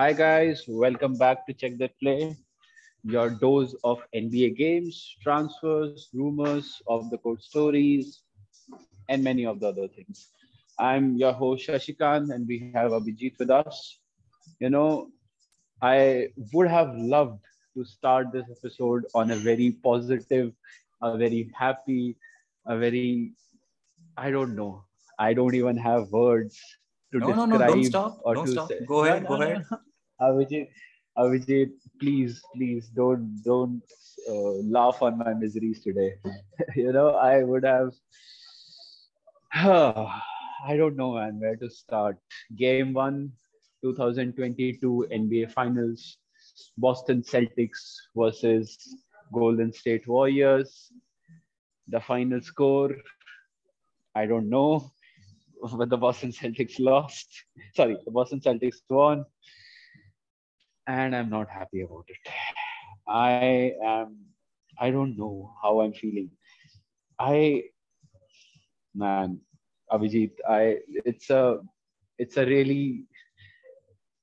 Hi, guys. Welcome back to Check That Play, your dose of NBA games, transfers, rumors, of the court stories, and many of the other things. I'm your host, Shashikant, and we have Abhijit with us. You know, I would have loved to start this episode on a very positive, a very happy, a very, I don't know, I don't even have words to No, describe no, no, don't stop. or Don't to stop. say. Go ahead, no, go ahead. no. Abhijit, Abhijit, please, please don't don't uh, laugh on my miseries today. you know, I would have. I don't know, man, where to start. Game one, 2022 NBA Finals, Boston Celtics versus Golden State Warriors. The final score, I don't know, but the Boston Celtics lost. Sorry, the Boston Celtics won, and I'm not happy about it. I am. I don't know how I'm feeling. I, man, Abhijit, I. It's a. It's a really.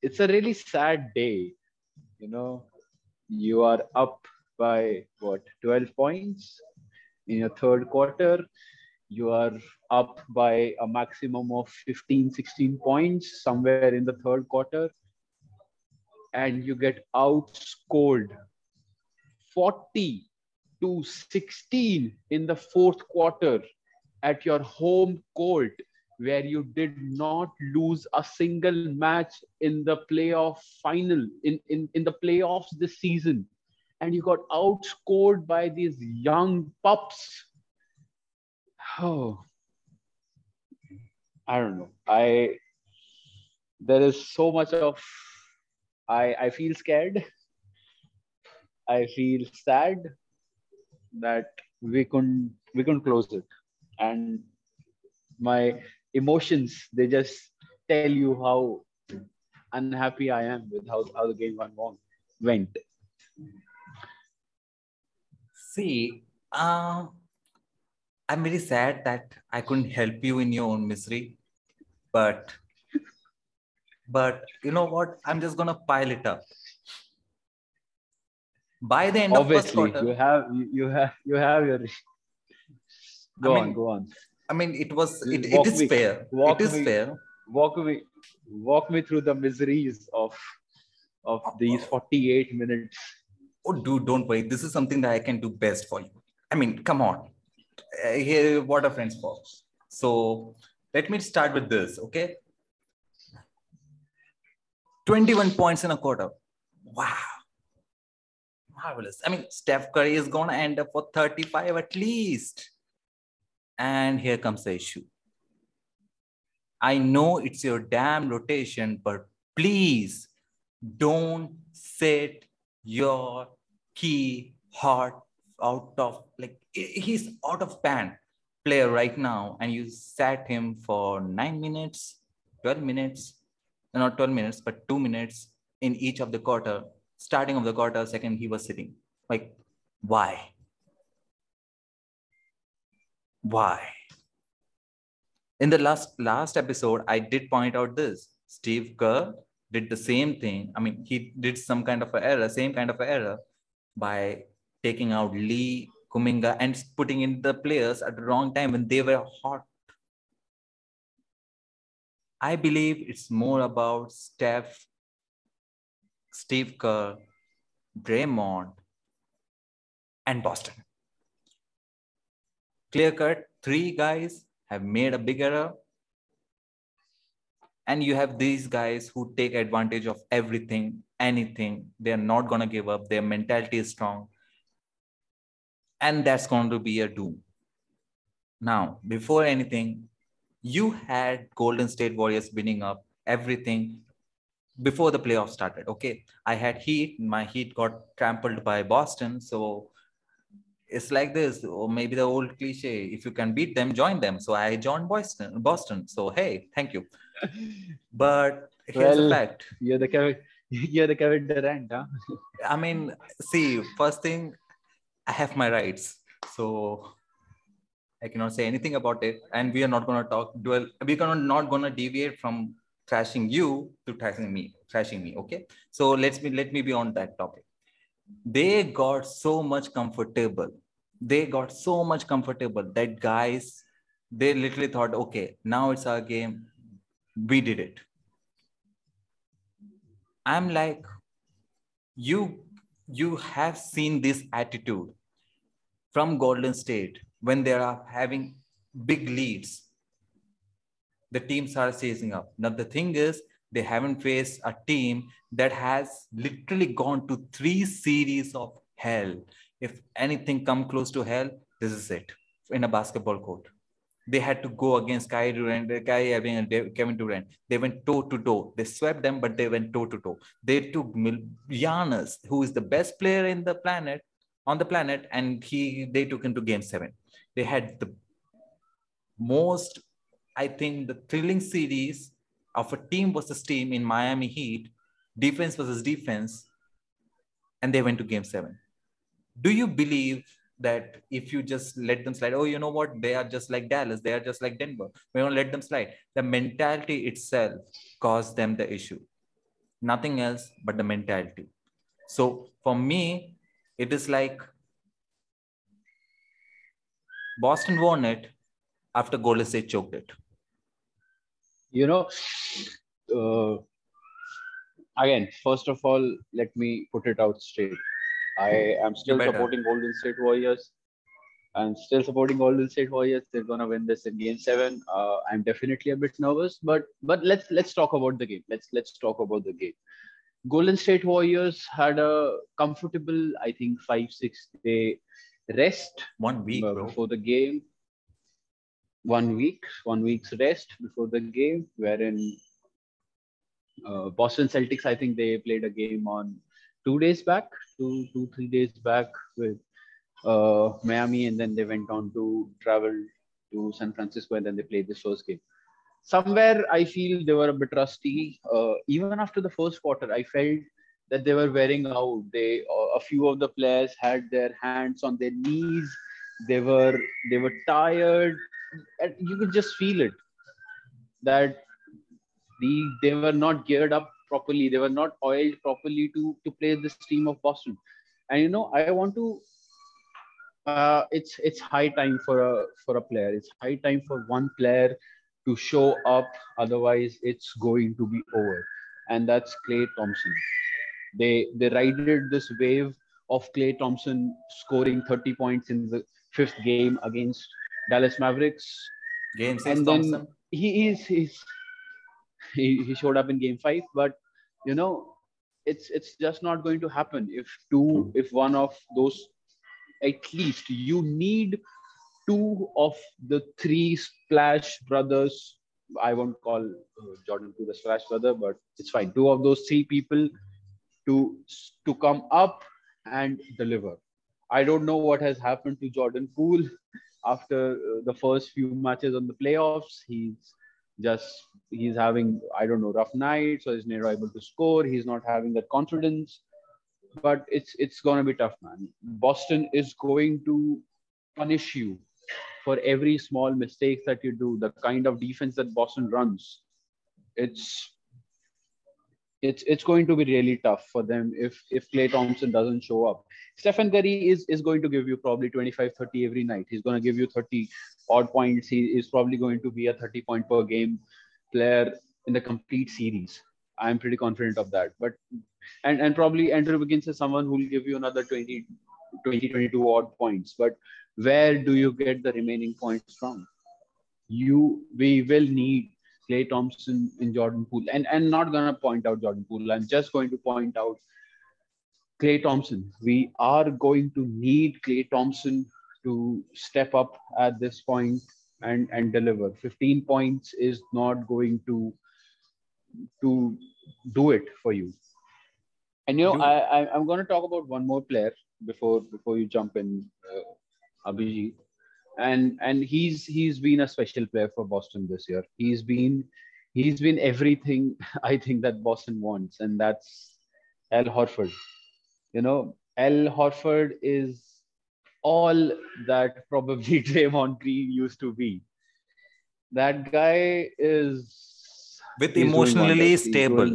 It's a really sad day. You know, you are up by what 12 points in your third quarter you are up by a maximum of 15 16 points somewhere in the third quarter and you get outscored 40 to 16 in the fourth quarter at your home court where you did not lose a single match in the playoff final in, in, in the playoffs this season. And you got outscored by these young pups. Oh. I don't know. I there is so much of i i feel scared. I feel sad that we couldn't we couldn't close it. And my emotions they just tell you how unhappy i am with how, how the game went went. See, um, I'm very sad that I couldn't help you in your own misery, but but you know what? I'm just gonna pile it up. By the end of first obviously quarter, you have you, have you have your go I on go on I mean, it was it, it is me- fair. It is me- fair. walk me walk me through the miseries of of these 48 minutes Oh, dude, don't worry. This is something that I can do best for you. I mean, come on. Uh, here, what are friends for? So let me start with this, okay? 21 points in a quarter. Wow. Marvelous. I mean, Steph Curry is going to end up for 35 at least. And here comes the issue. I know it's your damn rotation, but please don't sit your key heart out of like he's out of pan player right now and you sat him for 9 minutes 12 minutes not 12 minutes but 2 minutes in each of the quarter. Starting of the quarter second he was sitting. Like why? Why? In the last last episode i did point out this. Steve kerr did the same thing. I mean, he did some kind of error, same kind of error by taking out Lee, Kuminga, and putting in the players at the wrong time when they were hot. I believe it's more about Steph, Steve Kerr, Draymond, and Boston. Clear cut, three guys have made a big error and you have these guys who take advantage of everything anything. They're not going to give up. Their mentality is strong and that's going to be a doom. Now before anything you had golden state warriors winning up everything before the playoffs started okay? I had heat. My heat got trampled by boston. So it's like this. Or maybe the old cliche if you can beat them join them. So i joined boston boston. So hey thank you. But here's Well, the fact. you're the kevin you're the kevin durant huh? I mean, see, first thing, I have my rights. So I cannot say anything about it. And we are not going to talk dual, we're not going to deviate from trashing you to trashing me, trashing me. Okay. So let's me let me be on that topic. They got so much comfortable. They got so much comfortable that guys, they literally thought, okay, now it's our game. We did it. I'm like, you you have seen this attitude from Golden State when they are having big leads the teams are chasing up. Now, the thing is, they haven't faced a team that has literally gone to three series of hell. If anything come close to hell, this is it in a basketball court. They had to go against Kyrie Durant, Kyrie Irving, and Kevin Durant. They went toe to toe. They swept them, but they went toe to toe. They took Giannis, who is the best player in the planet, on the planet, and he they took him to Game Seven. They had the most I think the thrilling series of a team versus team in Miami Heat, defense versus defense, and they went to game seven. Do you believe that if you just let them slide, oh, you know what? They are just like Dallas, they are just like Denver. We don't let them slide. The mentality itself caused them the issue. Nothing else but the mentality. So for me, it is like Boston won it after Golden State choked it you know, uh, again, first of all, let me put it out straight. I am still supporting Golden State Warriors. I'm still supporting Golden State Warriors. They're gonna win this in Game Seven. Uh, I'm definitely a bit nervous, but but let's let's talk about the game. Let's let's talk about the game. Golden State Warriors had a comfortable, I think, five six day rest. One week before the game one week, one week's rest before the game, wherein uh, Boston Celtics, I think they played a game on two days back, two, two, three days back with uh, Miami, and then they went on to travel to San Francisco, and then they played this first game. Somewhere I feel they were a bit rusty. Uh, even after the first quarter, I felt that they were wearing out. They a few of the players had their hands on their knees. They were they were tired. And you could just feel it that the they were not geared up properly. They were not oiled properly to to play this team of boston. And you know i want to uh, it's it's high time for a for a player. It's high time for one player to show up. Otherwise it's going to be over. And that's Klay thompson they they rided this wave of Klay thompson scoring 30 points in the fifth game against Dallas Mavericks. Game six, and then Thompson. he is he's he, he showed up in game five, but you know it's it's just not going to happen if two if one of those at least you need two of the three splash brothers i won't call uh, jordan to the splash brother but it's fine two of those three people to to come up and deliver i don't know what has happened to jordan poole after uh, the first few matches on the playoffs. He's just he's having I don't know rough nights, so he's never able to score. He's not having that confidence. But it's it's gonna be tough, man. Boston is going to punish you for every small mistake that you do. The kind of defense that Boston runs, it's it's it's going to be really tough for them if if Klay Thompson doesn't show up. Stephen Curry is is going to give you probably 25 30 every night. He's going to give you 30 odd points. He is probably going to be a 30 point per game player in the complete series. I'm pretty confident of that. But and and probably Andrew Wiggins is someone who will give you another 20 20 22 odd points. But where do you get the remaining points from? You we will need Klay Thompson and Jordan Poole. And and not gonna point out Jordan Poole. I'm just going to point out Klay Thompson. We are going to need Klay Thompson to step up at this point and and deliver. 15 points is not going to to do it for you. And you know, I, I am going to talk about one more player before before you jump in, uh, Abhijit and and he's he's been a special player for Boston this year. He's been he's been everything I think that Boston wants, and that's Al Horford. You know, Al Horford is all that probably Draymond Green used to be. That guy is with emotionally stable.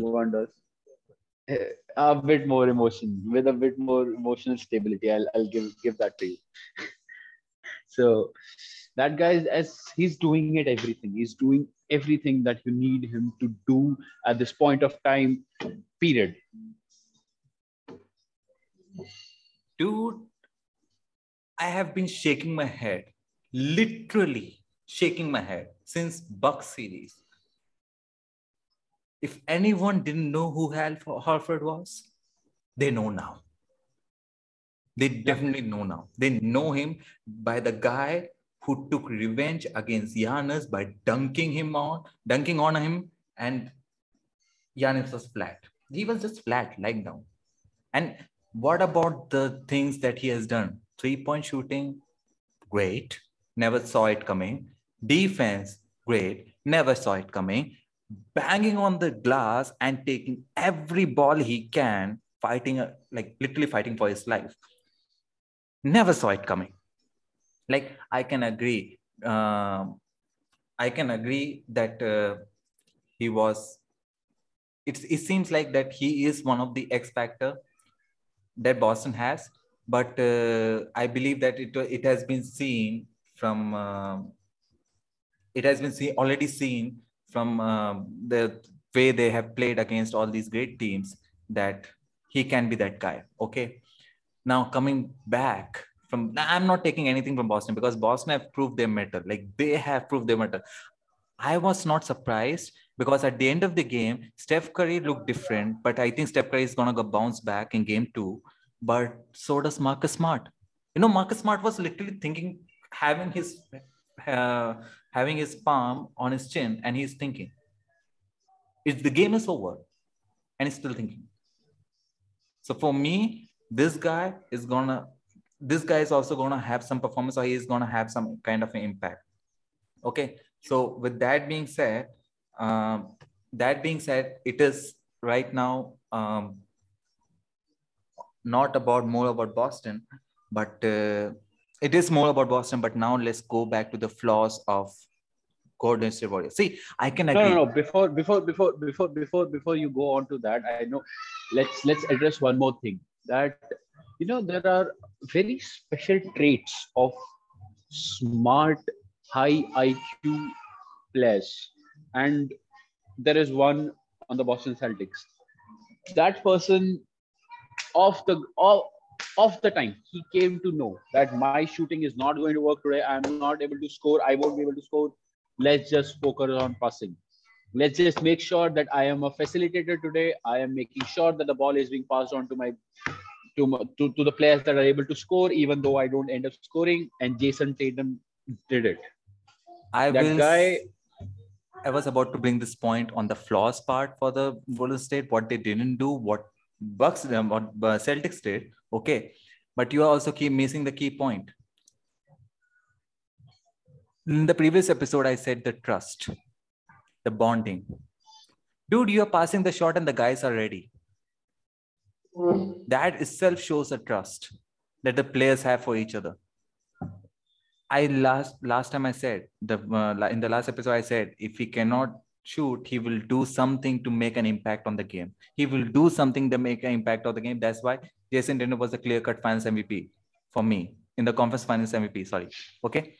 Eh, A bit more emotion, with a bit more emotional stability. I'll, I'll give give that to you. so that guy as he's doing it everything. He's doing everything that you need him to do at this point of time. Period. Dude, I have been shaking my head, literally shaking my head since Buck series. If anyone didn't know who Al Horford was, they know now. They definitely know now. They know him by the guy who took revenge against Giannis by dunking him on, dunking on him, and Giannis was flat. He was just flat, lying down. And what about the things that he has done? Three point shooting, great. Never saw it coming. Defense, great. Never saw it coming. Banging on the glass and taking every ball he can, fighting, like literally fighting for his life. Never saw it coming. Like, I can agree. Um, I can agree that uh, he was. It, it seems like that he is one of the X factor that Boston has, but uh, I believe that it it has been seen from uh, it has been seen already seen from uh, the way they have played against all these great teams that he can be that guy. Okay, now coming back from I'm not taking anything from Boston because Boston have proved their metal. Like they have proved their metal. I was not surprised because at the end of the game, Steph Curry looked different, but I think Steph Curry is gonna go bounce back in game two. But so does Marcus Smart. You know, Marcus Smart was literally thinking, having his uh, having his palm on his chin, and he's thinking, "If the game is over," and he's still thinking. So for me, this guy is gonna, this guy is also gonna have some performance, or he is gonna have some kind of an impact. Okay, so with that being said, um, that being said, it is right now um, not about more about Boston, but uh, it is more about Boston. But now let's go back to the flaws of Golden State Warriors. See, I can agree. No, no, no. Before, before, before, before, before, before you go on to that, I know. Let's let's address one more thing. That you know there are very special traits of smart, high IQ players, and there is one on the Boston Celtics. That person, of the of, of the time, he came to know that my shooting is not going to work today. I'm not able to score. I won't be able to score. Let's just focus on passing. Let's just make sure that I am a facilitator today. I am making sure that the ball is being passed on to my to, my- to, to the players that are able to score, even though I don't end up scoring. And Jayson Tatum did it. I That will guy, I was about to bring this point on the flaws part for the Golden State, what they didn't do, what Bucks, um, what uh, Celtics did. Okay, but you are also keep missing the key point. In the previous episode, I said the trust, the bonding. Dude, you are passing the shot and the guys are ready. That itself shows a trust that the players have for each other. I last last time I said the uh, in the last episode I said if he cannot shoot, he will do something to make an impact on the game. He will do something to make an impact on the game. That's why Jayson Tatum was the clear cut Finals MVP for me in the Conference Finals MVP. Sorry, okay.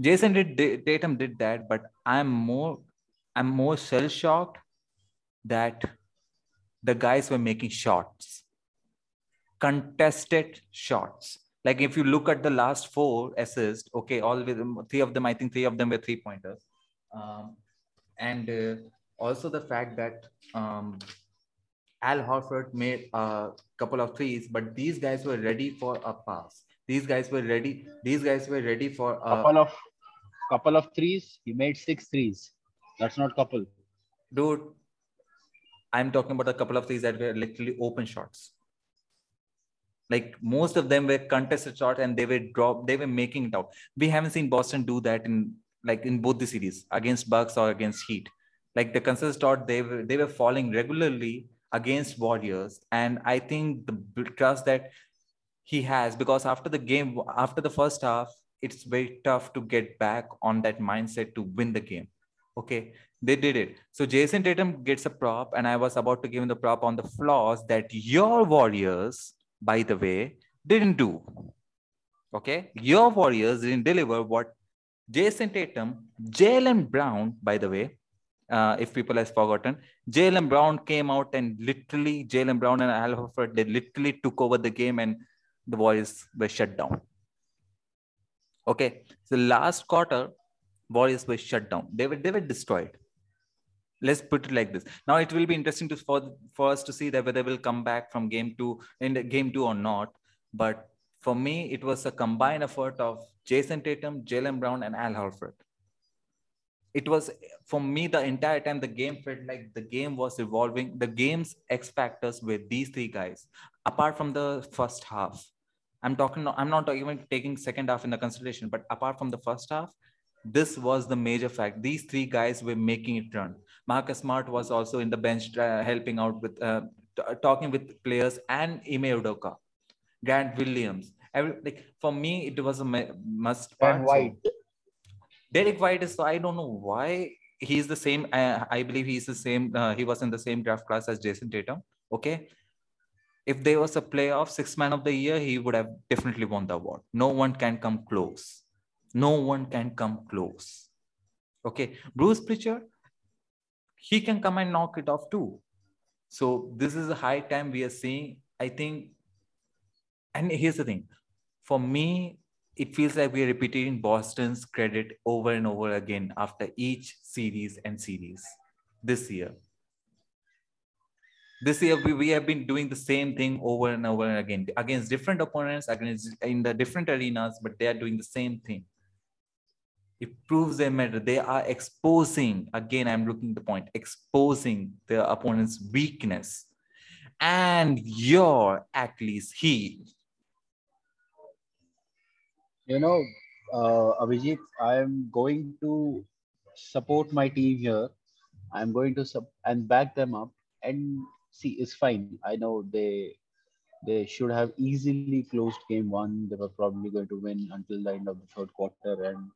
Jayson did Tatum did that, but I'm more I'm more shell shocked that the guys were making shots, contested shots. Like if you look at the last four assists, okay, all with three of them, I think three of them were three pointers. Um, and uh, also the fact that um, Al Horford made a couple of threes, but these guys were ready for a pass. These guys were ready. These guys were ready for a couple of couple of threes. He made six threes. That's not couple. dude. I'm talking about a couple of threes that were literally open shots. Like most of them were contested shots and they were drop. They were making it out. We haven't seen Boston do that in like in both the series against Bucks or against Heat. Like the contested shot, they were they were falling regularly against Warriors, and I think the trust that he has because after the game, after the first half, it's very tough to get back on that mindset to win the game. Okay, They did it. So Jayson Tatum gets a prop, and I was about to give him the prop on the flaws that your Warriors, by the way, didn't do. Okay, your Warriors didn't deliver what Jayson Tatum, Jaylen Brown, by the way, uh, if people has forgotten, Jaylen Brown came out and literally Jaylen Brown and Al Horford they literally took over the game and the Warriors were shut down. Okay, so last quarter, Warriors were shut down. They were they were destroyed. Let's put it like this. Now it will be interesting to for, for us to see that whether they will come back from game two in the game two or not. But for me, it was a combined effort of jayson Tatum, jaylen Brown, and Al Horford. It was for me the entire time the game felt like the game was evolving. The game's X factors were these three guys. Apart from the first half, I'm talking. I'm not even taking second half in the consideration, but apart from the first half, this was the major fact. These three guys were making it run. Marcus Smart was also in the bench uh, helping out with uh, talking with players and Ime Udoka, Grant Williams. Every, like for me, it was a must. And White. So, Derrick White is. So I don't know why he's the same. Uh, I believe he's the same. Uh, he was in the same draft class as Jayson Tatum. Okay. If there was a playoff six man of the year, he would have definitely won the award. No one can come close. No one can come close. Okay. Bruce Pritchard, he can come and knock it off too. So this is a high time we are seeing. I think, and here's the thing for me, it feels like we're repeating Boston's credit over and over again after each series and series this year. This year, we, we have been doing the same thing over and over again against different opponents, against in the different arenas, but they are doing the same thing. It proves their matter. They are exposing, again, I'm looking the point, exposing their opponent's weakness. And your Achilles heel you know, uh, Abhijit, I'm going to support my team here. I'm going to sub and back them up. And see, it's fine. I know they they should have easily closed game one. They were probably going to win until the end of the third quarter, and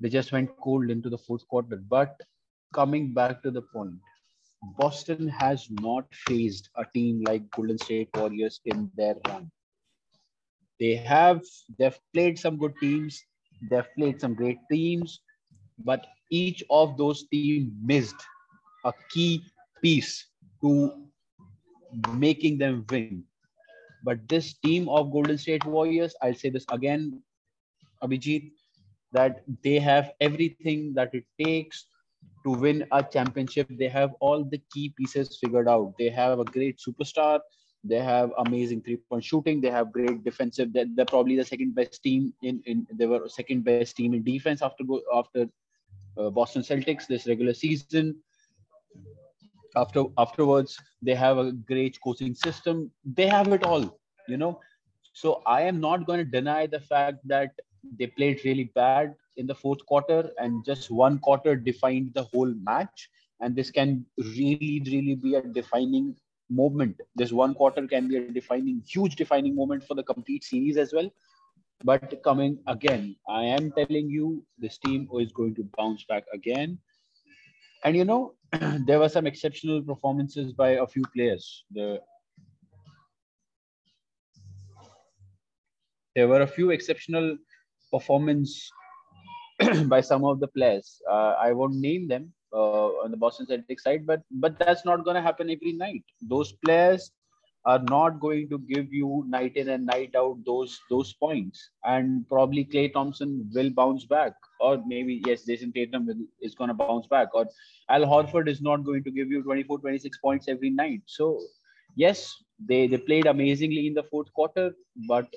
they just went cold into the fourth quarter. But coming back to the point, Boston has not faced a team like Golden State Warriors in their run they have they've played some good teams they've played some great teams but each of those teams missed a key piece to making them win but this team of golden state warriors i'll say this again abhijit that they have everything that it takes to win a championship they have all the key pieces figured out they have a great superstar they have amazing three point shooting. They have great defensive. They're, they're, probably the second best team in, in they were second best team in defense after go after uh, Boston Celtics this regular season. After afterwards, they have a great coaching system. They have it all, you know. So I am not going to deny the fact that they played really bad in the fourth quarter, and just one quarter defined the whole match. And this can really, really be a defining moment. This one quarter can be a defining, huge defining moment for the complete series as well. But coming again, I am telling you, this team is going to bounce back again. And you know, there were some exceptional performances by a few players. The there were a few exceptional performance by some of the players. Uh, I won't name them, uh, on the Boston Celtics side, but but that's not going to happen every night. Those players are not going to give you night in and night out those those points, and probably Klay Thompson will bounce back, or maybe yes, Jayson Tatum will, is going to bounce back, or Al Horford is not going to give you 24, 26 points every night. So yes, they they played amazingly in the fourth quarter, but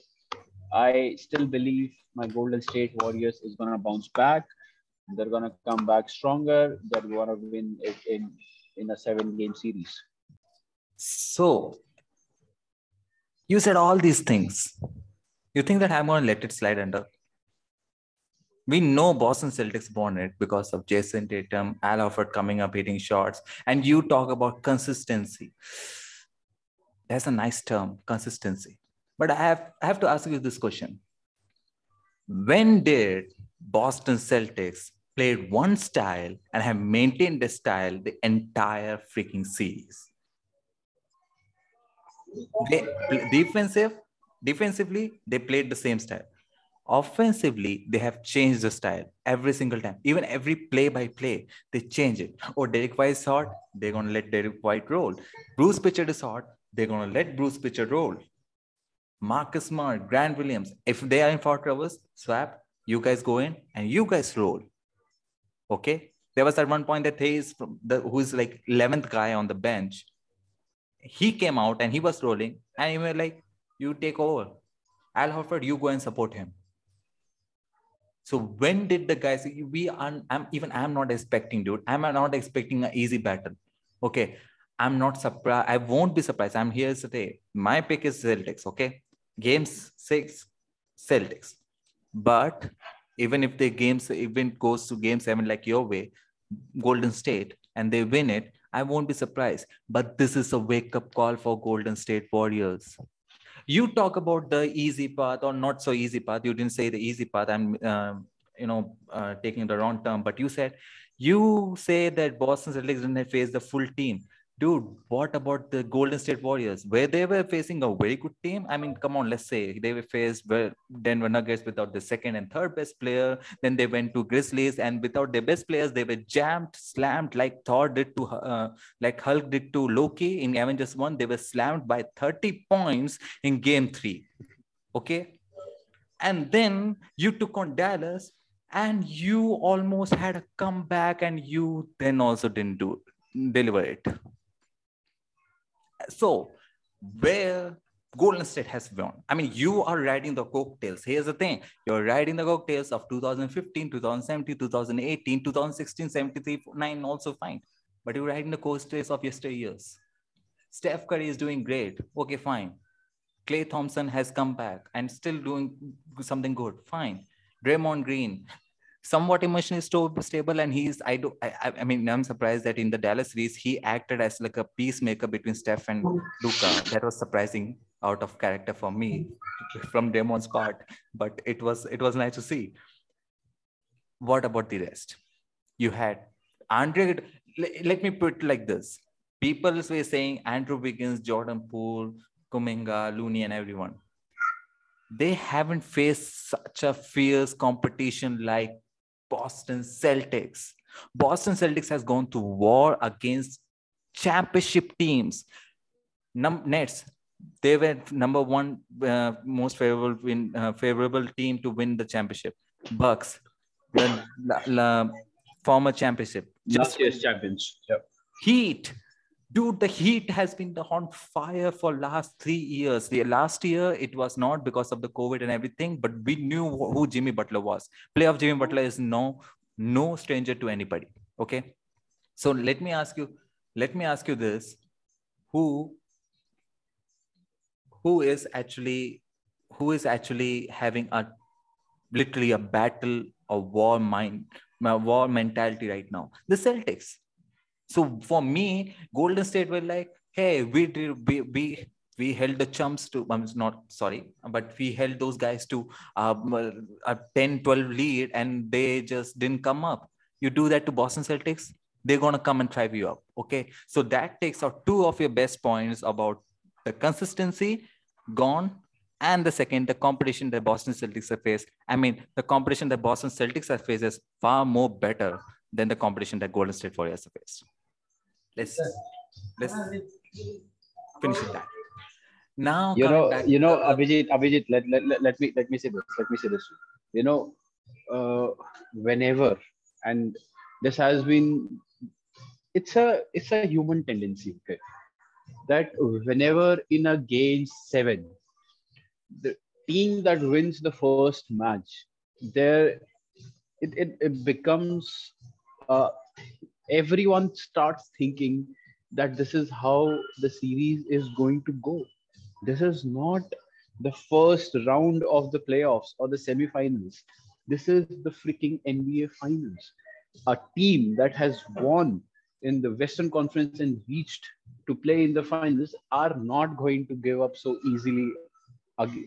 I still believe my Golden State Warriors is going to bounce back they're going to come back stronger. They're going to win it in, in a seven game series. So, you said all these things. You think that I'm going to let it slide under? We know Boston Celtics won it because of Jayson Tatum, Al Horford coming up hitting shots, and you talk about consistency. That's a nice term, consistency. But I have, I have to ask you this question. When did Boston Celtics played one style and have maintained the style the entire freaking series. They defensive, defensively, they played the same style. Offensively, they have changed the style every single time. Even every play by play, they change it. Or oh, Derrick White hot, they're gonna let Derrick White roll. Bruce Pritchard is hot, they're gonna let Bruce Pritchard roll. Marcus Smart, Grant Williams, if they are in foul troubles, swap, you guys go in and you guys roll. Okay. There was at one point that from the who's like 11th guy on the bench. He came out and he was rolling, and he were like, You take over. Al Horford, you go and support him. So when did the guys we are I'm even I'm not expecting, dude. I'm not expecting an easy battle. Okay. I'm not surprised. I won't be surprised. I'm here today. My pick is Celtics. Okay. Games six, Celtics. But even if the games even goes to game seven like your way, Golden State, and they win it, I won't be surprised. But this is a wake-up call for Golden State Warriors you talk about the easy path or not so easy path you didn't say the easy path i'm uh, you know uh, taking the wrong term but you said you say that boston celtics didn't face the full team dude, what about the Golden State Warriors, where they were facing a very good team? I mean, come on, let's say they were faced well, Denver Nuggets without the second and third best player. Then they went to Grizzlies, and without their best players, they were jammed, slammed like Thor did to, uh, like Hulk did to Loki in Avengers One. They were slammed by 30 points in Game Three. Okay, and then you took on Dallas, and you almost had a comeback, and you then also didn't do deliver it so where Golden State has won. I mean, you are riding the coattails. Here's the thing you're riding the coattails of 2015, 2017, 2018, 2016, 73, 9, also fine. But you're riding the coattails of yesteryears. Steph Curry is doing great. Okay, fine. Klay Thompson has come back and still doing something good. Fine. Draymond Green somewhat emotionally stable and he's i do I, I mean i'm surprised that in the dallas series he acted as like a peacemaker between steph and luka. That was surprising out of character for me from Damon's part but it was it was nice to see. What about the rest? You had andre let me put like this. People were saying andrew wiggins jordan poole kuminga looney and everyone. They haven't faced such a fierce competition like Boston Celtics. Boston Celtics has gone to war against championship teams. Num- Nets, they were number one uh, most favorable win, uh, favorable team to win the championship. Bucks, the la, la, former championship. Last year's champions. Yep. Heat, dude the heat has been on fire for last three years. The last year it was not because of the covid and everything but we knew who jimmy butler was. Play of jimmy butler is no no stranger to anybody okay? So let me ask you let me ask you this. Who who is actually who is actually having a literally a battle of war mind war mentality right now? The celtics so for me, Golden State were like, hey, we we we we held the chumps to i'm not sorry but we held those guys to um, a 10 12 lead and they just didn't come up. You do that to boston celtics they're going to come and drive you up okay? So that takes out two of your best points about the consistency gone and the second the competition that boston celtics have faced. I mean the competition that boston celtics have faced is far more better than the competition that golden state warriors have faced let's let's finish that. Now you know you know abhijit abhijit let, let, let, let me let me say this let me say this. You know uh, whenever and this has been it's a it's a human tendency okay? That whenever in a game seven the team that wins the first match there it, it, it becomes uh, everyone starts thinking that this is how the series is going to go. This is not the first round of the playoffs or the semifinals. This is the freaking NBA finals. A team that has won in the Western Conference and reached to play in the finals are not going to give up so easily.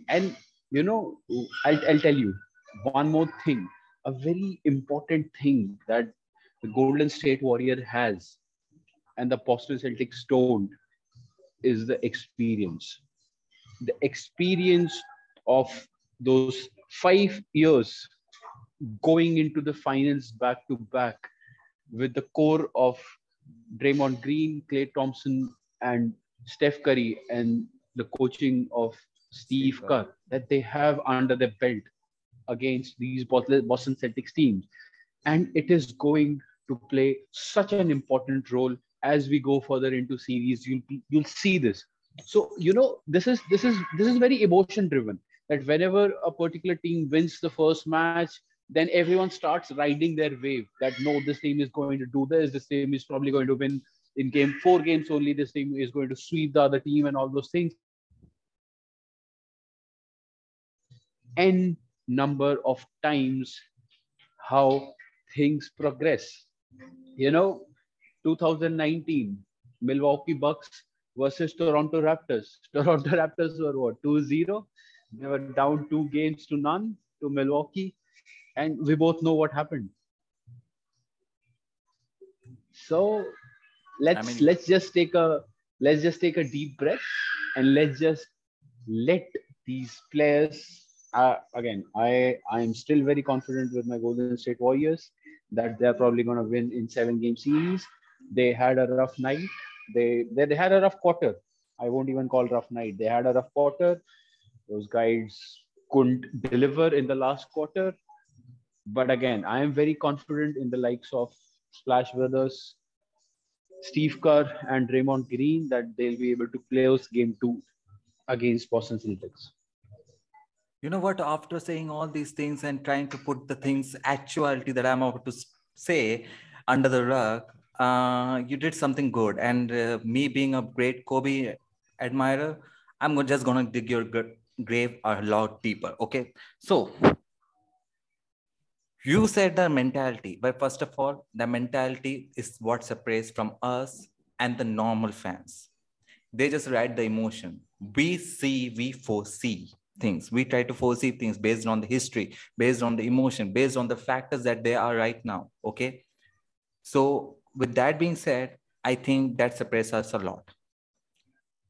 And, you know, I'll, I'll tell you one more thing a very important thing that the Golden State Warrior has and the Boston Celtics don't is the experience. The experience of those five years going into the finals back to back with the core of Draymond Green, Klay Thompson, and Steph Curry, and the coaching of Steve Kerr that they have under their belt against these Boston Celtics teams. And it is going to play such an important role as we go further into series. You'll you'll see this. So you know this is this is this is very emotion driven. That whenever a particular team wins the first match, then everyone starts riding their wave. That no, this team is going to do this. This team is probably going to win in game four games only. This team is going to sweep the other team and all those things. n number of times how things progress. You know, 2019 Milwaukee Bucks versus Toronto Raptors. Toronto Raptors were what 2-0. They were down two games to none to Milwaukee, and we both know what happened. So let's I mean, let's just take a let's just take a deep breath and let's just let these players uh, again, I I'm still very confident with my Golden State Warriors that they're probably going to win in seven game series. They had a rough night. They, they they had a rough quarter. I won't even call rough night. They had a rough quarter. Those guys couldn't deliver in the last quarter. But again, I am very confident in the likes of Splash Brothers, Steve Kerr, and Draymond Green that they'll be able to play close game two against Boston Celtics you know what? After saying all these things and trying to put the things actuality that i'm about to say under the rug uh, you did something good. And uh, me being a great kobe admirer i'm just gonna dig your grave a lot deeper okay? So you said the mentality. But first of all the mentality is what separates from us and the normal fans. They just ride the emotion. We see we foresee things. We try to foresee things based on the history based on the emotion based on the factors that they are right now okay? So with that being said i think that separates us a lot.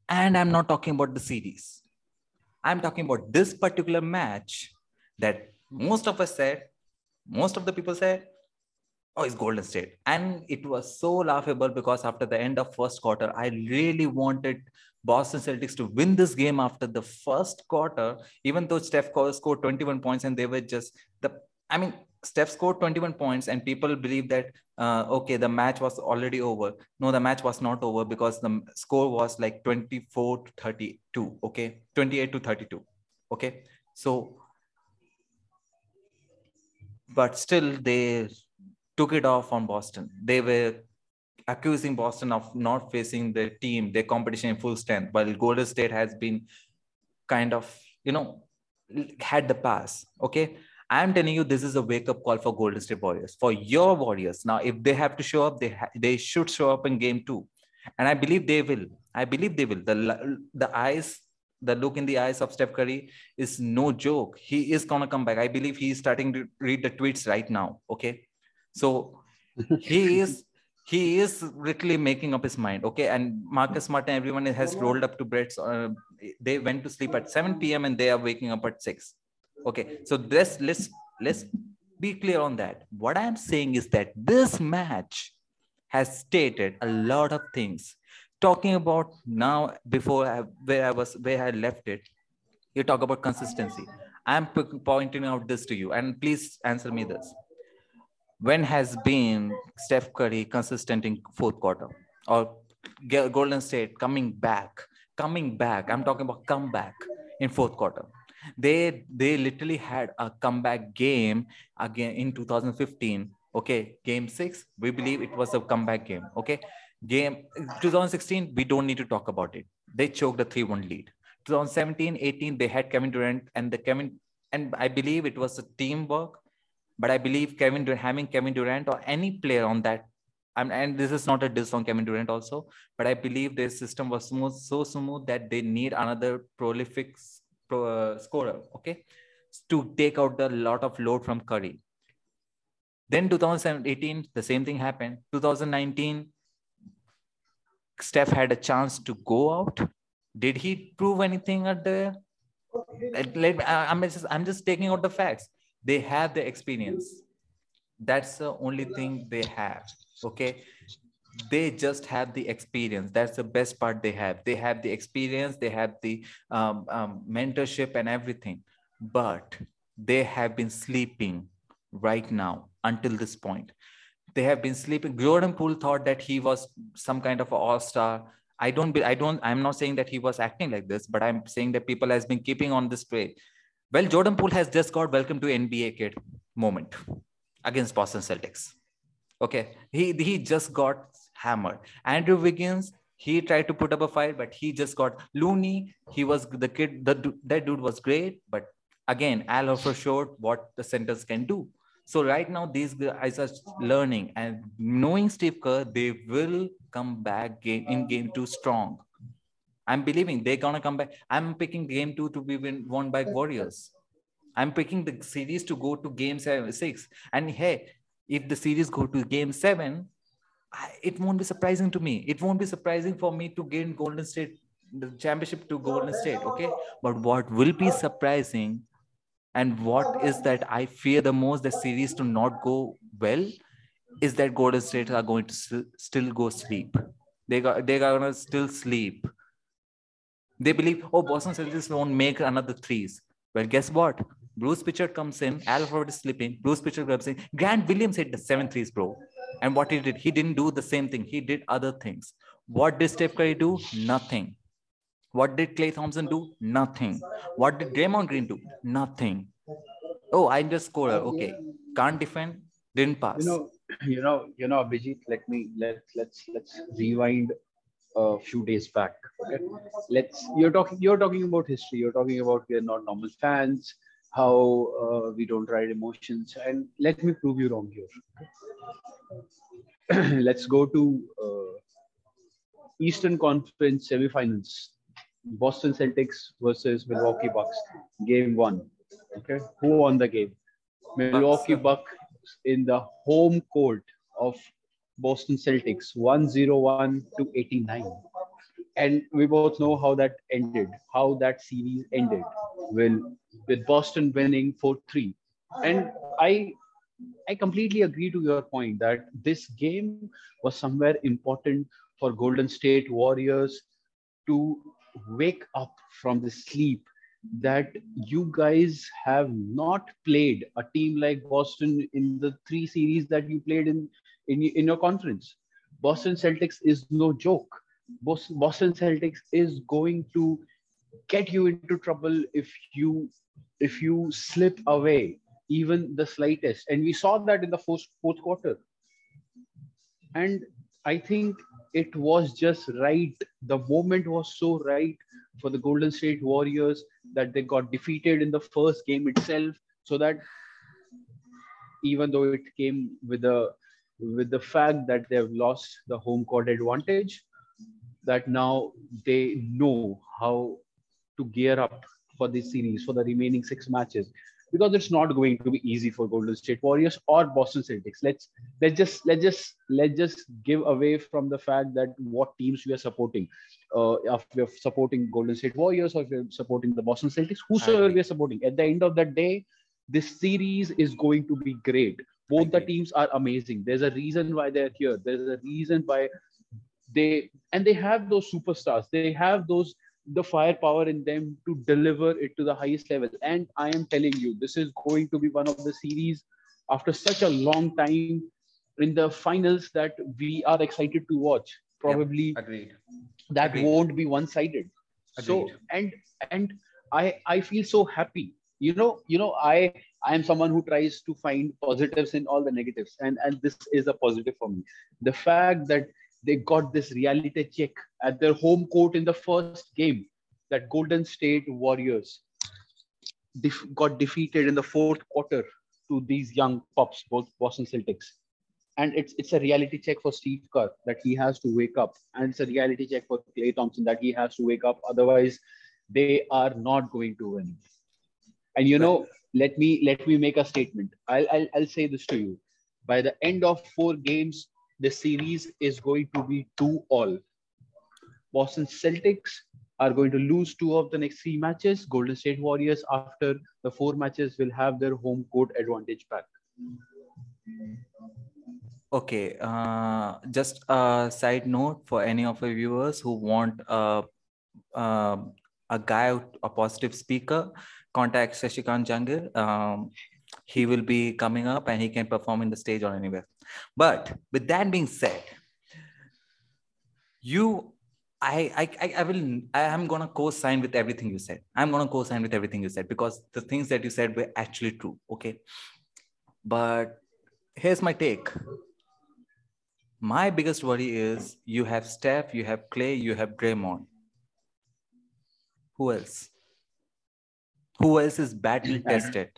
And i'm not talking about the series. I'm talking about this particular match that most of us said most of the people said oh it's golden state. And it was so laughable because after the end of first quarter i really wanted Boston Celtics to win this game after the first quarter, even though Steph scored 21 points and they were just the, I mean, Steph scored 21 points and people believe that, uh, okay, the match was already over. No, the match was not over because the score was like 24 to 32. Okay. 28 to 32. Okay. So, but still they took it off on Boston. They were accusing Boston of not facing their team, their competition in full strength, while Golden State has been kind of, you know, had the pass. Okay. I'm telling you, this is a wake up call for Golden State Warriors, for your Warriors. Now, if they have to show up, they ha- they should show up in game two, and I believe they will. I believe they will. The the eyes, the look in the eyes of Steph Curry is no joke. He is gonna come back. I believe he is starting to read the tweets right now. Okay, so he is he is literally making up his mind. Okay. And Marcus martin everyone has rolled up to Brett's. Uh, they went to sleep at 7 p.m. and they are waking up at 6. Okay. So this let's let's be clear on that. What I'm saying is that this match has stated a lot of things. Talking about now before I, where I was where I left it, you talk about consistency. I'm pointing out this to you, and please answer me this when has been Steph Curry consistent in fourth quarter or Golden State coming back, coming back. I'm talking about comeback in fourth quarter. They they literally had a comeback game again in 2015. Okay, game six, we believe it was a comeback game. Okay, game 2016, we don't need to talk about it. They choked a 3-1 lead. 2017, 18, they had Kevin Durant and the Kevin, and I believe it was a teamwork but I believe Kevin having Kevin Durant or any player on that, and this is not a diss on Kevin Durant also, but I believe their system was smooth, so smooth that they need another prolific uh, scorer, okay, to take out the lot of load from Curry. Then 2018, the same thing happened. 2019, Steph had a chance to go out. Did he prove anything at the? Let, I'm just I'm just taking out the facts. They have the experience. That's the only thing they have. Okay, they just have the experience. That's the best part they have. They have the experience they have the um, um, mentorship and everything but they have been sleeping right now until this point. They have been sleeping. Jordan poole thought that he was some kind of all-star. I don't i don't i'm not saying that he was acting like this but i'm saying that people has been keeping on this trade well jordan poole has just got welcome to nba kid moment against boston celtics okay he he just got hammered. Andrew Wiggins, he tried to put up a fight, but he just got loony. He was the kid, the, that dude was great. But again, Al Horford showed what the centers can do. So right now, these guys are learning and knowing Steve Kerr, they will come back game, in game two strong. I'm believing they're gonna come back. I'm picking game two to be win, won by Warriors. I'm picking the series to go to game seven, six. And hey, if the series go to game seven, it won't be surprising to me. It won't be surprising for me to gain Golden State the championship to Golden State. Okay, but what will be surprising, and what is that I fear the most the series to not go well, is that Golden State are going to still go sleep. They got they are gonna still sleep. They believe, oh, Boston Celtics won't make another threes. Well, guess what? Bruce Pritchard comes in, Alfred is sleeping. Bruce Pritchard comes in. Grant Williams hit the seven threes, bro. And what he did, he didn't do the same thing. He did other things. What did Steph Curry do? Nothing. What did Klay Thompson do? Nothing. What did Draymond Green do? Nothing. Oh, I just scored. Okay. Can't defend. Didn't pass. You know, you know, you know, Abhijit, let me let let's let's rewind a few days back. Okay. Let's you're talking you're talking about history. You're talking about we're not normal fans, how uh, we don't ride emotions. And let me prove you wrong here. let's go to uh, Eastern Conference semifinals. Boston Celtics versus Milwaukee Bucks, game one. Okay, who won the game? Milwaukee Bucks in the home court of Boston Celtics, 101 to 89. And we both know how that ended, how that series ended. Well, with Boston winning 4 3. And I I completely agree to your point that this game was somewhere important for Golden State Warriors to wake up from the sleep that you guys have not played a team like Boston in the three series that you played in, in, in your conference. Boston Celtics is no joke. Boston Celtics is going to get you into trouble if you if you slip away even the slightest. And we saw that in the fourth, fourth quarter. And I think it was just right. The moment was so right for the Golden State Warriors that they got defeated in the first game itself. So that even though it came with the with the fact that they've lost the home court advantage, that now they know how to gear up for this series for the remaining six matches because it's not going to be easy for Golden State Warriors or Boston Celtics. Let's let's just let's just let's just give away from the fact that what teams we are supporting. Uh, if we're supporting Golden State Warriors or if we're supporting the Boston Celtics, whosoever we are supporting, at the end of the day, this series is going to be great. Both the teams are amazing. There's a reason why they're here. There's a reason why they and they have those superstars. They have those the firepower in them to deliver it to the highest level. And I am telling you, this is going to be one of the series after such a long time in the finals that we are excited to watch. Probably agreed. that agreed. won't be one-sided. So and and I I feel so happy. You know, you know, I I am someone who tries to find positives in all the negatives, and and this is a positive for me. The fact that they got this reality check at their home court in the first game that Golden State Warriors def- got defeated in the fourth quarter to these young pups, both Boston Celtics. And it's it's a reality check for Steve Kerr that he has to wake up, and it's a reality check for Klay Thompson that he has to wake up. Otherwise, they are not going to win. And you know, let me let me make a statement. I'll I'll, I'll say this to you by the end of four games, the series is going to be two all. Boston Celtics are going to lose two of the next three matches. Golden State Warriors, after the four matches, will have their home court advantage back. Okay, uh, just a side note for any of our viewers who want uh, uh, a guy, a positive speaker, contact Shashikant Jangir. Um, he will be coming up and he can perform in the stage or anywhere. But with that being said, you, I, I, I will, I am gonna co-sign with everything you said. I'm gonna co-sign with everything you said because the things that you said were actually true. Okay, but here's my take. My biggest worry is you have Steph, you have Klay, you have Draymond. Who else? Who else is battle tested?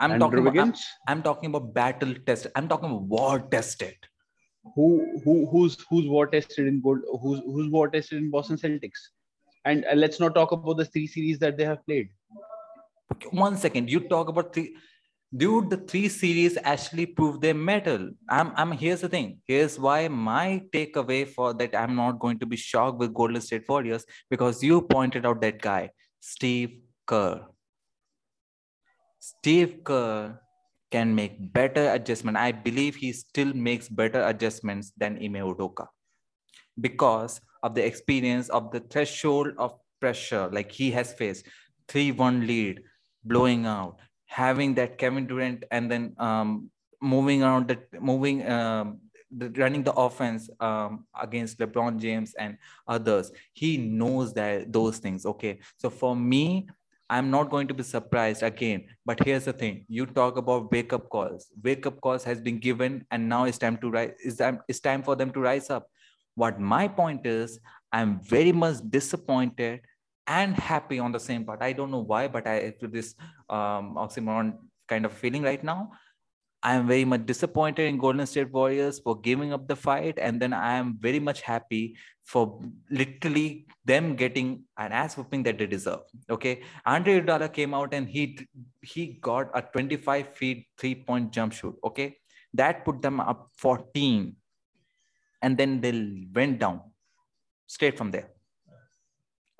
I'm Andrew talking about, I'm, I'm talking about battle tested. I'm talking about war tested. who who who's who's war tested in gold who's who's war tested in Boston Celtics and uh, let's not talk about the three series that they have played Okay, One second. You talk about three. Dude, the three series actually prove their metal. I'm, I'm. Here's the thing. Here's why my takeaway for that. I'm not going to be shocked with Golden State Warriors because you pointed out that guy, Steve Kerr. Steve Kerr can make better adjustment. I believe he still makes better adjustments than Ime Udoka because of the experience of the threshold of pressure like he has faced 3-1 lead blowing out having that kevin durant and then um, moving around the moving um, running the offense um, against lebron james and others. He knows that those things okay? So for me i'm not going to be surprised again. But here's the thing. You talk about wake up calls. Wake up calls has been given and now it's time to rise it's time, it's time for them to rise up. What my point is, I'm very much disappointed and happy on the same part. I don't know why, but I feel this um, oxymoron kind of feeling right now. I am very much disappointed in Golden State Warriors for giving up the fight, and then I am very much happy for literally them getting an ass whooping that they deserve. Okay, Andre Iguodala came out and he he got a 25 feet three point jump shoot. Okay, that put them up 14 and then they went down straight from there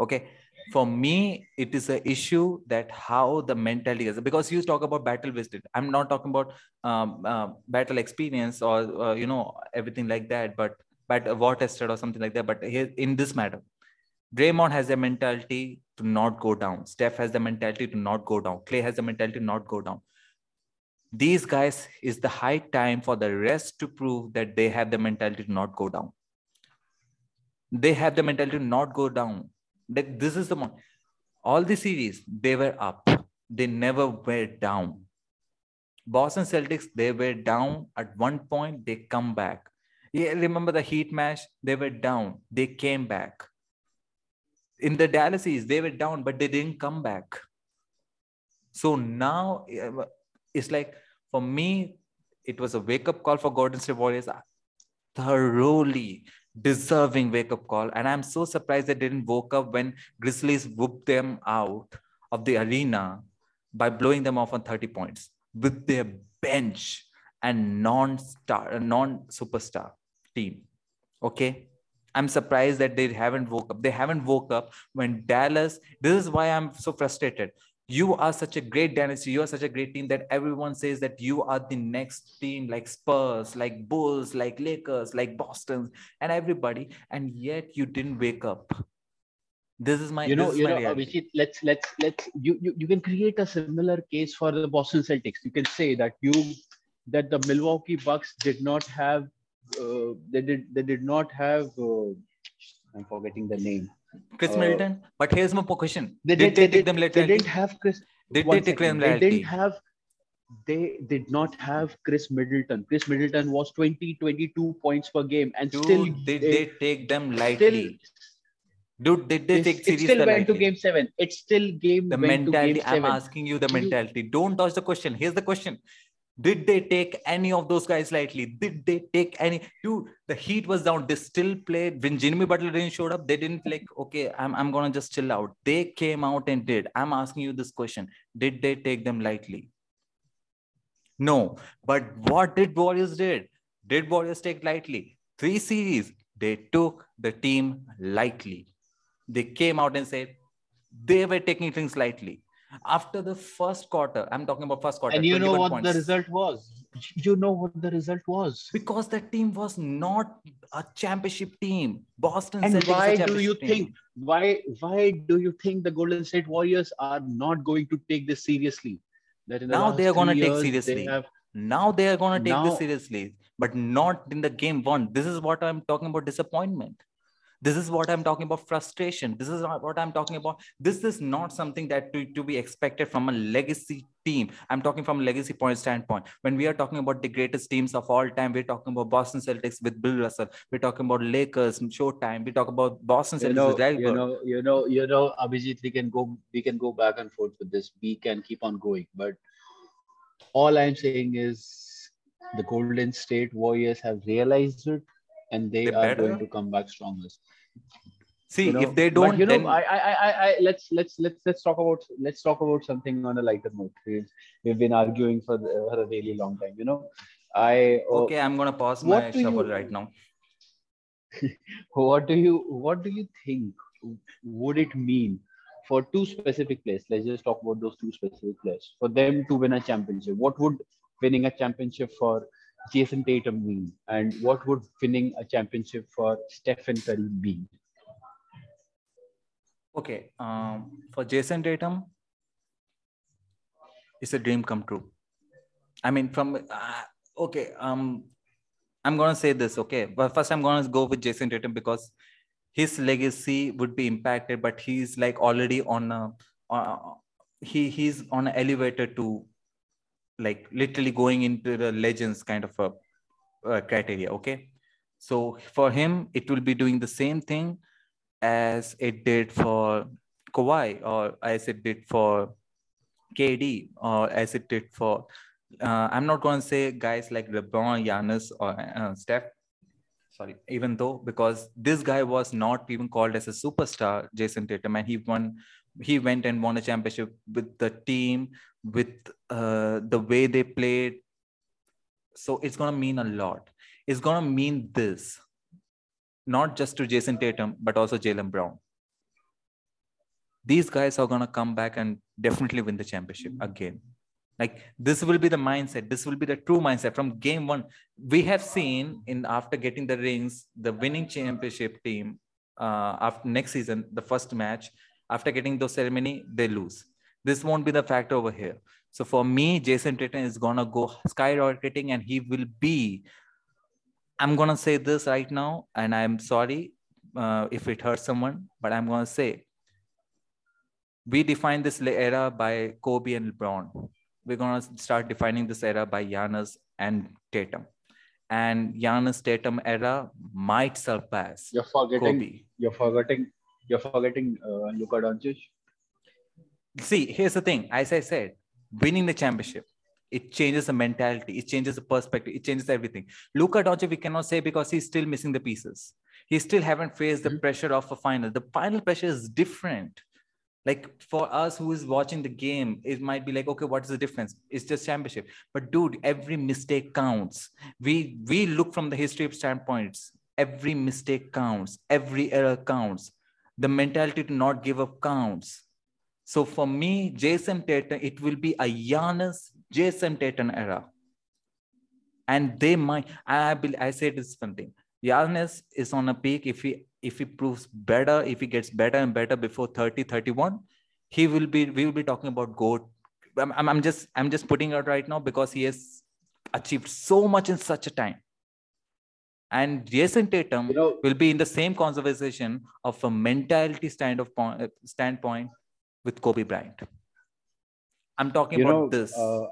okay for me it is an issue that how the mentality is. Because you talk about battle wisdom i'm not talking about um, uh, battle experience or uh, you know everything like that but but war tested or something like that. But here in this matter Draymond has a mentality to not go down. Steph has the mentality to not go down. Klay has the mentality to not go down. These guys is the high time for the rest to prove that they have the mentality to not go down. They have the mentality to not go down that this is the one all the series they were up. They never were down. Boston celtics they were down. At one point they come back. Yeah remember the heat match? They were down. They came back. In the dallas East, they were down but they didn't come back. So now it's like for me, it was a wake up call for Golden State Warriors. Thoroughly deserving wake up call. And I'm so surprised they didn't woke up when Grizzlies whooped them out of the arena by blowing them off on 30 points with their bench and non-star, non-superstar team. Okay. I'm surprised that they haven't woke up. They haven't woke up when Dallas. This is why I'm so frustrated you are such a great dynasty. You are such a great team that everyone says that you are the next team, like Spurs, like Bulls, like Lakers, like Boston, and everybody. And yet you didn't wake up. This is my. you know you know. Abhijit, let's let's let's you, you you can create a similar case for the Boston Celtics. You can say that you that the Milwaukee Bucks did not have uh, they did they did not have uh, I'm forgetting the name. Chris uh, Middleton. But here's my question: They Did did, they they, take them they later? didn't have Chris. Did they take them second. They didn't have. They did not have Chris Middleton. Chris Middleton was 20, 22 points per game, and Dude, still did they, they take them still lightly? Dude, did they take series It still went to game seven. It still game the went mentality to game i'm seven. asking you the mentality don't dodge the question here's the question did they take any of those guys lightly did they take any dude the heat was down they still played when jimmy butler didn't show up they didn't like okay I'm, I'm gonna just chill out they came out and did i'm asking you this question did they take them lightly No. But what did Warriors did? Did Warriors take lightly? Three series, they took the team lightly. They came out and said they were taking things lightly. After the first quarter, I'm talking about first quarter. And you know what points. the result was? You know what the result was? Because that team was not a championship team. Boston and why do you team. think why why do you think the golden state warriors are not going to take this seriously that the Now they are gonna take seriously. they have Now they are going to take Now- this seriously, but not in the game one. This is what I'm talking about disappointment. This is what I'm talking about frustration. This is what I'm talking about. This is not something that to, to be expected from a legacy team. I'm talking from a legacy point standpoint. When we are talking about the greatest teams of all time, we're talking about Boston Celtics with Bill Russell. We're talking about Lakers, Showtime. We talk about Boston you Celtics know, with you know, you know, you know, Abhijit, we can go, we can go back and forth with this. We can keep on going, but all I'm saying is the Golden State Warriors have realized it, and they They are better. going to come back strongest. See, You know, if they don't, you know, then I, I, I, I, let's, let's, let's, let's talk about, let's talk about something on a lighter note. We've, we've been arguing for, the, for a really long time. You know, I, uh, okay, I'm gonna pause my do shovel you- right now. what do you what do you think would it mean for two specific players let's just talk about those two specific players for them to win a championship what would winning a championship for jayson tatum mean and what would winning a championship for stephen curry mean Okay, um, for Jayson Tatum, it's a dream come true. I mean, from uh, okay, um, I'm gonna say this. Okay, but first I'm gonna go with Jayson Tatum because his legacy would be impacted, but he's like already on a, uh, he he's on an elevator to like literally going into the legends kind of a uh, criteria. Okay, so for him, it will be doing the same thing as it did for Kawhi or as it did for KD or as it did for uh, I'm not going to say guys like LeBron, Giannis, or uh, Steph. Sorry, even though because this guy was not even called as a superstar, Jayson Tatum, and he won. He went and won a championship with the team, with uh, the way they played. So it's gonna mean a lot. It's gonna mean this, not just to Jayson Tatum, but also Jaylen Brown. These guys are gonna come back and definitely win the championship again. Like this will be the mindset. This will be the true mindset from game one. We have seen in after getting the rings, the winning championship team uh, after next season, the first match, after getting those ceremony, they lose. This won't be the factor over here. So for me, Jayson Tatum is gonna go skyrocketing, and he will be. I'm gonna say this right now, and I'm sorry uh, if it hurts someone, but I'm gonna say we define this era by Kobe and LeBron. We're gonna start defining this era by Giannis and Tatum, and Giannis Tatum era might surpass you're forgetting Kobe. you're forgetting you're forgetting uh, Luka Doncic See, here's the thing. As I said, winning the championship, it changes the mentality, it changes the perspective, it changes everything. Luka Doncic, we cannot say because he's still missing the pieces. He still haven't faced the Mhm. pressure of a final. The final pressure is different. Like for us who is watching the game, it might be like, okay, what is the difference? It's just championship. But dude, every mistake counts. We we look from the history of standpoints. Every mistake counts. Every error counts. The mentality to not give up counts. So for me, Jayson Tatum, it will be a Giannis Jayson Tatum era. And they might, I bel I say this something. Giannis is on a peak. If he if he proves better, if he gets better and better before 30, 31, he will be, we will be talking about GOAT. I'm, I'm, just I'm just putting it right now because he has achieved so much in such a time. And Jayson Tatum you know will be in the same conversation of a mentality stand of point, standpoint with Kobe Bryant. I'm talking about know this. uh,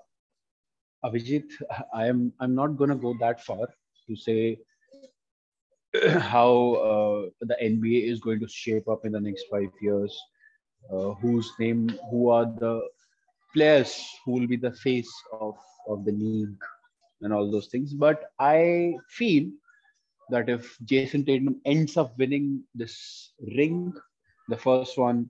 Abhijit, I am I'm not gonna go that far to say how uh, the NBA is going to shape up in the next five years. Uh, whose name, who are the players who will be the face of of the league, and all those things. But I feel that if Jayson Tatum ends up winning this ring, the first one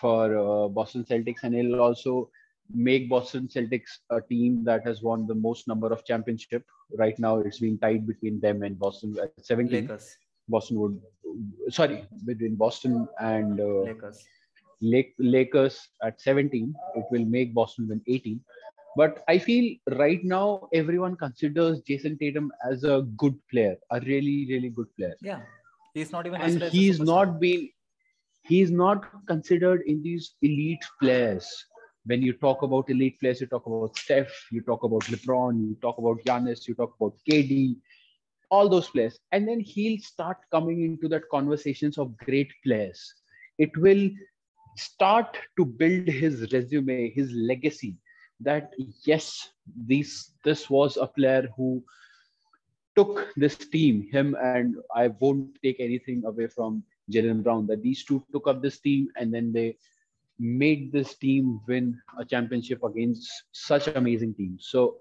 for uh, Boston Celtics, and he'll also make Boston Celtics a team that has won the most number of championship. Right now, it's being tied between them and Boston at 17. Lakers. Boston would, sorry, between Boston and uh, Lakers. Lake, Lakers at 17. It will make Boston win 18. But I feel right now everyone considers Jayson Tatum as a good player, a really, really good player. Yeah. He's not even And considered as a he's not been, he's not considered in these elite players. When you talk about elite players, you talk about Steph, you talk about LeBron, you talk about Giannis, you talk about KD, all those players. And then he'll start coming into that conversations of great players. It will start to build his resume, his legacy. That yes, this this was a player who took this team, him and I won't take anything away from Jaylen Brown. That these two took up this team and then they made this team win a championship against such amazing teams. So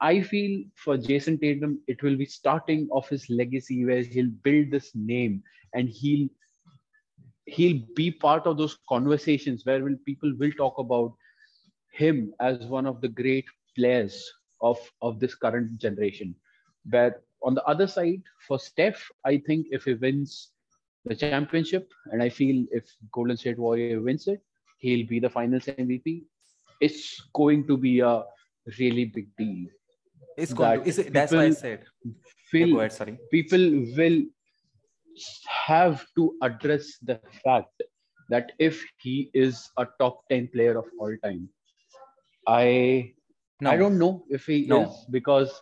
I feel for Jayson Tatum, it will be starting of his legacy where he'll build this name and he'll he'll be part of those conversations where will people will talk about him as one of the great players of of this current generation. But on the other side, for Steph, I think if he wins the championship, and I feel if Golden State Warrior wins it, he'll be the Finals MVP. It's going to be a really big deal. It's going that to, is it, that's why I said. Yeah, Feel go ahead, sorry. people will have to address the fact that if he is a top 10 player of all time i No, i don't know if he No. is because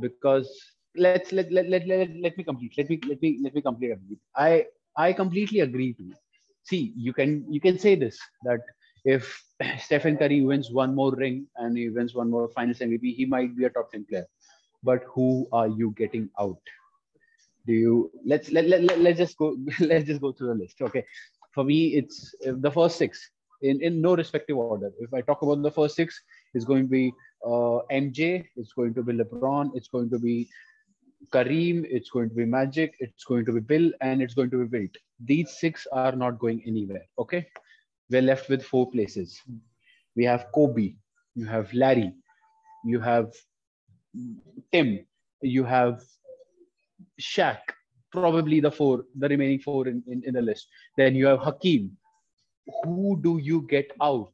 because let's let, let, let, let, let me complete let me let me let me complete everything. i i completely agree to you. see you can you can say this that if stephen curry wins one more ring and he wins one more finals mvp he might be a top 10 player but who are you getting out do you let's let, let, let, let's just go let's just go through the list okay for me it's uh, the first six in in no respective order if i talk about the first six it's going to be uh, mj it's going to be lebron it's going to be kareem it's going to be magic it's going to be bill and it's going to be wilt these six are not going anywhere okay we're left with four places we have kobe you have larry you have tim you have Shaq, probably the four, the remaining four in, in, in the list. Then you have Hakeem. Who do you get out?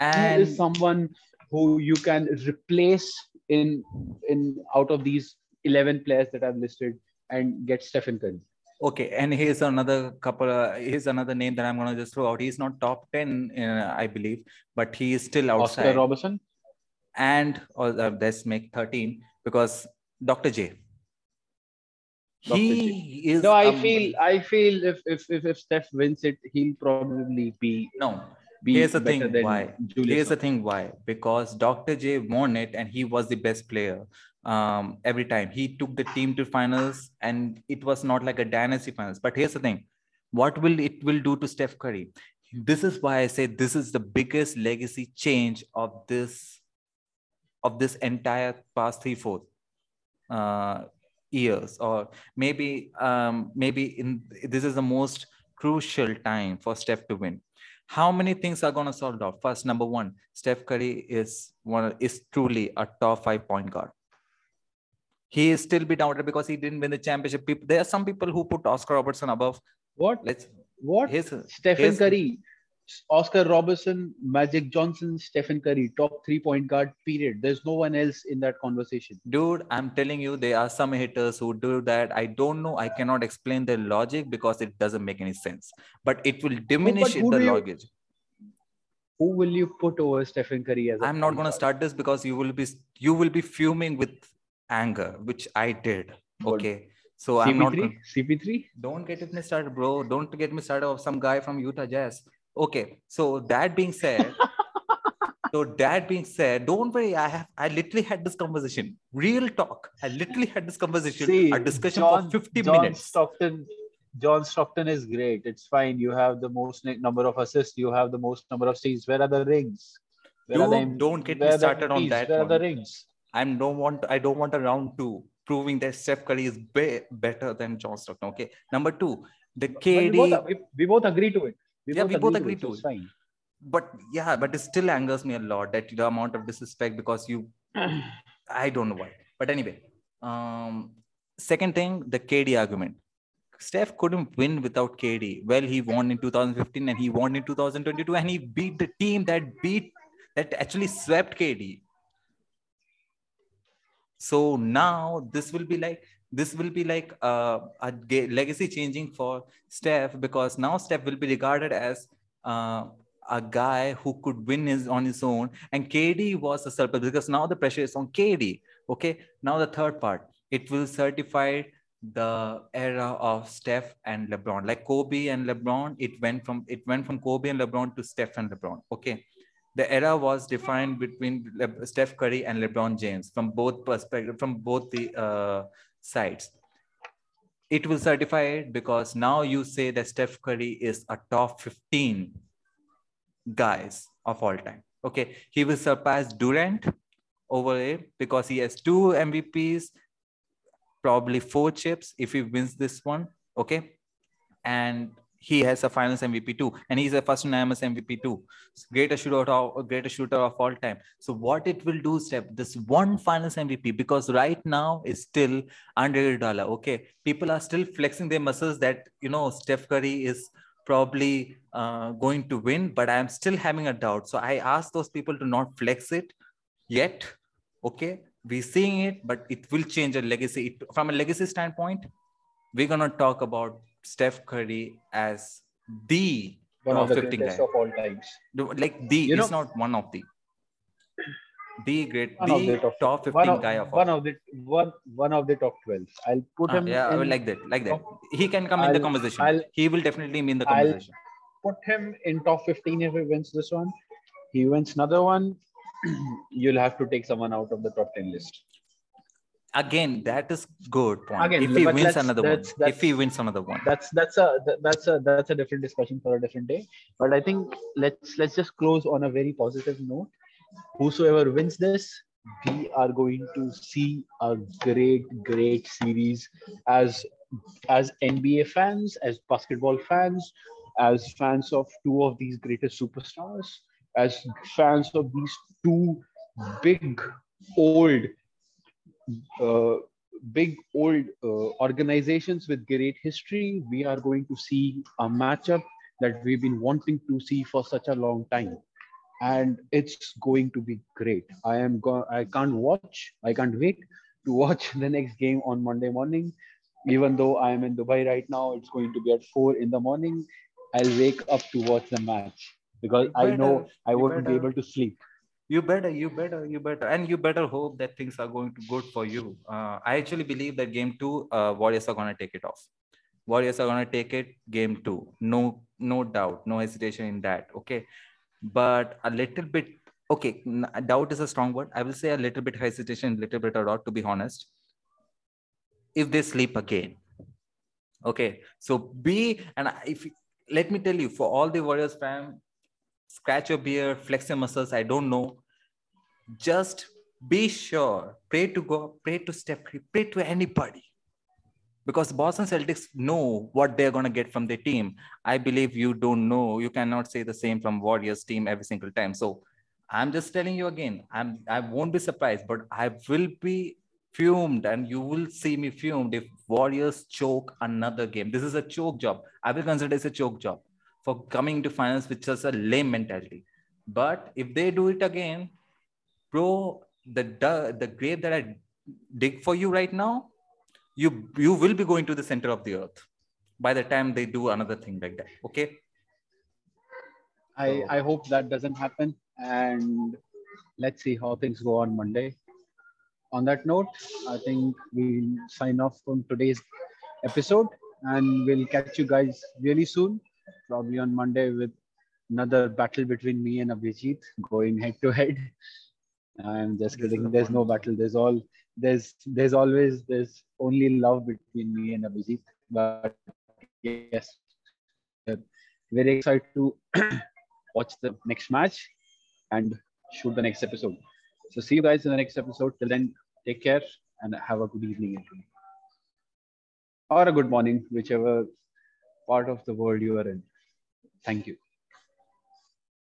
Who and is someone who you can replace in in out of these 11 players that I've listed and get Stephen Curry? okay, and here's another couple. Uh, here's another name that I'm gonna just throw out. He's not top ten, uh, I believe, but he is still outside. Oscar Robertson. and or uh, let's make 13 because Dr. J. Dr. He is No, I a- feel I feel if if if, if Steph wins it, he'll probably be no. be Here's the better thing than why. Julius. Here's the thing why. Because Dr. J won it and he was the best player um, every time. He took the team to finals and it was not like a dynasty finals. But here's the thing. What will it will do to Steph Curry? This is why I say this is the biggest legacy change of this of this entire past three, four uh, years, or maybe um, maybe in this is the most crucial time for Steph to win. How many things are going to solve out first number one steph curry is one is truly a top five point guard. He is still be doubted because he didn't win the championship. People there are some people who put oscar robertson above. What let's what his, Stephen here's- Curry, Oscar Robertson, Magic Johnson, Stephen Curry, top three point guard, period. There's no one else in that conversation. dude i'm telling you there are some haters who do that i don't know i cannot explain their logic because it doesn't make any sense but it will diminish the logic Who will you put over Stephen Curry as a i'm not going to start this because you will be you will be fuming with anger which i did Good. okay so i'm not CP3? CP3? Don't get me started, bro. Don't get me started of some guy from Utah Jazz. Okay, so that being said, so that being said, don't worry. I have I literally had this conversation. Real talk. I literally had this conversation, See, a discussion John- for 50 John minutes. Stockton. John Stockton is great. It's fine. You have the most number of assists. You have the most number of steals. Where are the rings? Where are Dude, don't get me where are the started on that Where are the rings? I'm don't want I don't want a round two proving that Steph Curry is be- better than John Stockton. Okay. Number two, the But we, KD. both, we, we both agree to it. We Yeah, we both to agree it, so to it. fine. but yeah, but it still angers me a lot that the amount of disrespect because you, I don't know why. But anyway, um, second thing, the KD argument. Steph couldn't win without KD. Well, he won in 2015 and he won in 2022, and he beat the team that beat that actually swept KD. So now this will be like this will be like a legacy changing for Steph because now Steph will be regarded as uh, a guy who could win his on his own, and KD was a surplus because now the pressure is on KD. Okay, now the third part it will certify the era of Steph and LeBron. Like Kobe and LeBron, it went from it went from Kobe and LeBron to Steph and LeBron. Okay, the era was defined between Le- Steph Curry and LeBron James from both perspective from both the uh, sides. It will certify it because now you say that Steph Curry is a top 15 guys of all time. Okay, he will surpass Durant over it because he has two MVPs, probably four chips if he wins this one. Okay, and he has a finals MVP too, and he's a first unanimous MVP too. Greatest shooter of greatest shooter of all time. So what it will do, Steph, this one finals MVP, because right now is still under dollar. Okay, people are still flexing their muscles that you know Steph Curry is probably uh, going to win, but I'm still having a doubt. So I ask those people to not flex it yet. Okay, we're seeing it, but it will change a legacy. It, from a legacy standpoint, we're gonna talk about Steph Curry as the one of the greatest guy. of all times. Like the, you know, it's not one of the the great one the, top, top 15 of, guy of one all. of the one one of the top 12 i'll put ah, him yeah in, like that like that. he can come I'll, in the conversation. I'll, he will definitely be in the conversation. I'll put him in top 15 if he wins this one. He wins another one. You'll have to take someone out of the top 10 list again that is good point. Again, if he wins another that's, one. that's, if he wins another one. That's that's a that's a that's a different discussion for a different day. But i think let's let's just close on a very positive note. Whosoever wins this, we are going to see a great, great series as as NBA fans, as basketball fans, as fans of two of these greatest superstars, as fans of these two big, old, uh, big old uh, organizations with great history, we are going to see a matchup that we've been wanting to see for such a long time and it's going to be great. I am go- I can't watch. I can't wait to watch the next game on Monday morning. Even though I am in Dubai right now, it's going to be at four in the morning. I'll wake up to watch the match because I know I won't better. be able to sleep. You better, you better, you better, and you better hope that things are going to good for you. Uh, I actually believe that game two, uh, Warriors are going to take it off. Warriors are going to take it game two. No, no doubt, no hesitation in that. Okay, but a little bit okay doubt is a strong word i will say a little bit hesitation a little bit of doubt to be honest if they sleep again okay so be and if let me tell you for all the warriors fan scratch your beard flex your muscles i don't know just be sure pray to god pray to steph pray to anybody because Boston Celtics know what they're going to get from their team. I believe you don't know. You cannot say the same from Warriors team every single time. So I'm just telling you again. I'm I won't be surprised, but I will be fumed, and you will see me fumed if Warriors choke another game. This is a choke job. I will consider this a choke job for coming to finals with just a lame mentality. But if they do it again, bro, the the, the grave that I dig for you right now you you will be going to the center of the earth by the time they do another thing like that okay? I so, i hope that doesn't happen and let's see how things go on monday. On that note i think we'll sign off from today's episode and we'll catch you guys really soon probably on monday with another battle between me and abhijit going head to head i'm just kidding there's no battle there's all there's there's always there's only love between me and Abhijit. But yes, very excited to watch the next match and shoot the next episode. So see you guys in the next episode. Till then, take care and have a good evening or a good morning, whichever part of the world you are in. Thank you.